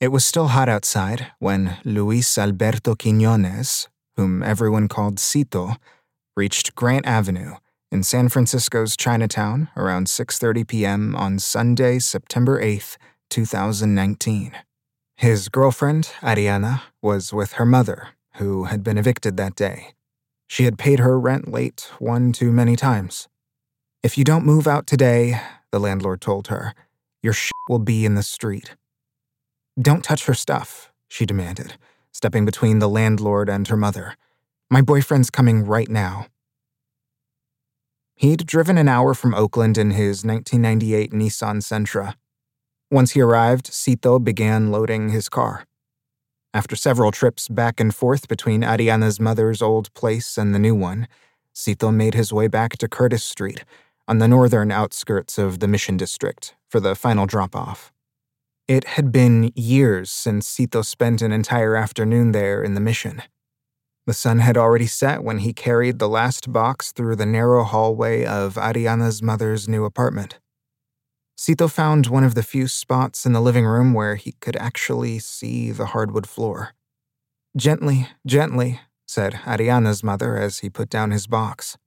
It was still hot outside when Luis Alberto Quiñonez, whom everyone called Sito, reached Grant Avenue in San Francisco's Chinatown around 6:30 p.m. on Sunday, September 8, 2019. His girlfriend, Ariana, was with her mother, who had been evicted that day. She had paid her rent late one too many times. If you don't move out today, the landlord told her, your shit will be in the street. Don't touch her stuff, she demanded, stepping between the landlord and her mother. My boyfriend's coming right now. He'd driven an hour from Oakland in his 1998 Nissan Sentra. Once he arrived, Sito began loading his car. After several trips back and forth between Ariana's mother's old place and the new one, Sito made his way back to Curtis Street, on the northern outskirts of the Mission District, for the final drop off. It had been years since Sito spent an entire afternoon there in the Mission. The sun had already set when he carried the last box through the narrow hallway of Ariana's mother's new apartment. Sito found one of the few spots in the living room where he could actually see the hardwood floor. Gently, gently, said Ariana's mother as he put down his box.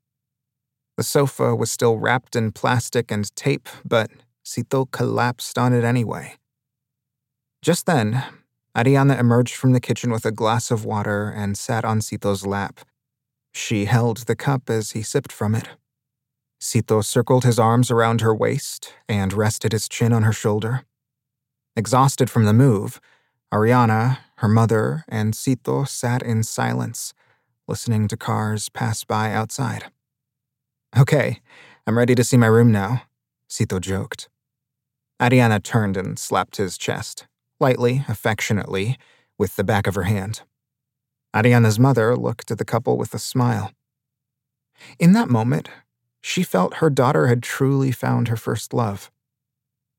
The sofa was still wrapped in plastic and tape, but Sito collapsed on it anyway. Just then, Ariana emerged from the kitchen with a glass of water and sat on Sito's lap. She held the cup as he sipped from it. Sito circled his arms around her waist and rested his chin on her shoulder. Exhausted from the move, Ariana, her mother, and Sito sat in silence, listening to cars pass by outside. Okay, I'm ready to see my room now, Sito joked. Ariana turned and slapped his chest lightly, affectionately, with the back of her hand. Ariana's mother looked at the couple with a smile. In that moment, she felt her daughter had truly found her first love.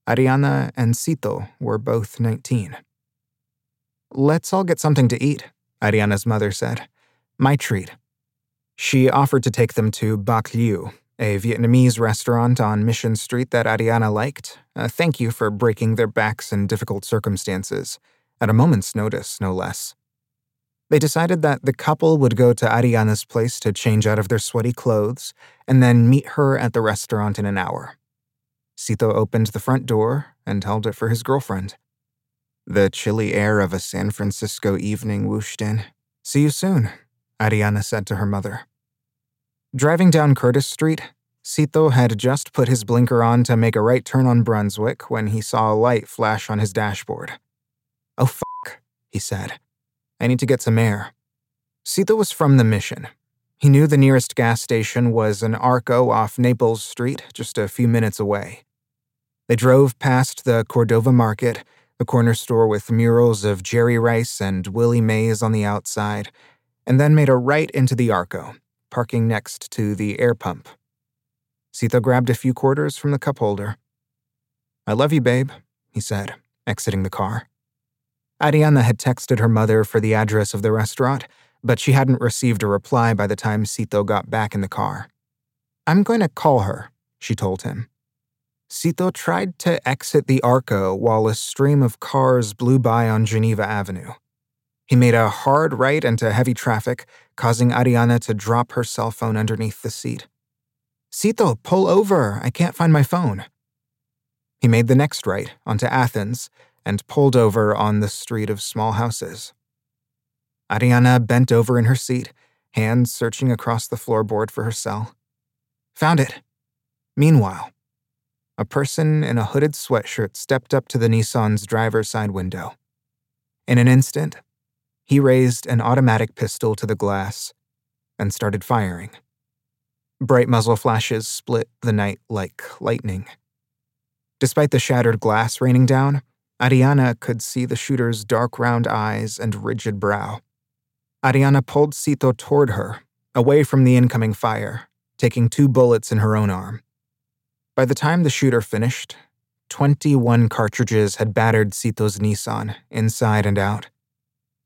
Ariana and Sito were both 19. Let's all get something to eat, Ariana's mother said. My treat. She offered to take them to Bac Lieu, a Vietnamese restaurant on Mission Street that Ariana liked. A thank you for breaking their backs in difficult circumstances, at a moment's notice, no less. They decided that the couple would go to Ariana's place to change out of their sweaty clothes and then meet her at the restaurant in an hour. Sito opened the front door and held it for his girlfriend. The chilly air of a San Francisco evening whooshed in. See you soon, Ariana said to her mother. Driving down Curtis Street, Sito had just put his blinker on to make a right turn on Brunswick when he saw a light flash on his dashboard. Oh, fuck, he said. I need to get some air. Sito was from the mission. He knew the nearest gas station was an Arco off Naples Street, just a few minutes away. They drove past the Cordova Market, the corner store with murals of Jerry Rice and Willie Mays on the outside, and then made a right into the Arco parking next to the air pump. Sito grabbed a few quarters from the cup holder. I love you, babe, he said, exiting the car. Ariana had texted her mother for the address of the restaurant, but she hadn't received a reply by the time Sito got back in the car. I'm going to call her, she told him. Sito tried to exit the Arco while a stream of cars blew by on Geneva Avenue. He made a hard right into heavy traffic, causing Ariana to drop her cell phone underneath the seat. Sito, pull over. I can't find my phone. He made the next right onto Athens and pulled over on the street of small houses. Ariana bent over in her seat, hands searching across the floorboard for her cell. Found it. Meanwhile, a person in a hooded sweatshirt stepped up to the Nissan's driver's side window. In an instant, he raised an automatic pistol to the glass and started firing. Bright muzzle flashes split the night like lightning. Despite the shattered glass raining down, Ariana could see the shooter's dark round eyes and rigid brow. Ariana pulled Sito toward her, away from the incoming fire, taking two bullets in her own arm. By the time the shooter finished, 21 cartridges had battered Sito's Nissan, inside and out.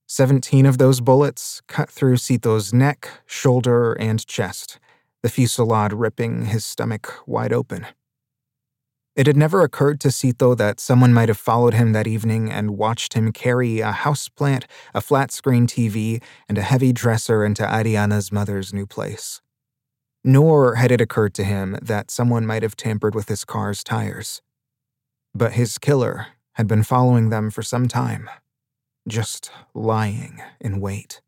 Seventeen of those bullets cut through Sito's neck, shoulder, and chest, the fusillade ripping his stomach wide open. It had never occurred to Sito that someone might have followed him that evening and watched him carry a houseplant, a flat screen TV, and a heavy dresser into Ariana's mother's new place. Nor had it occurred to him that someone might have tampered with his car's tires. But his killer had been following them for some time, just lying in wait.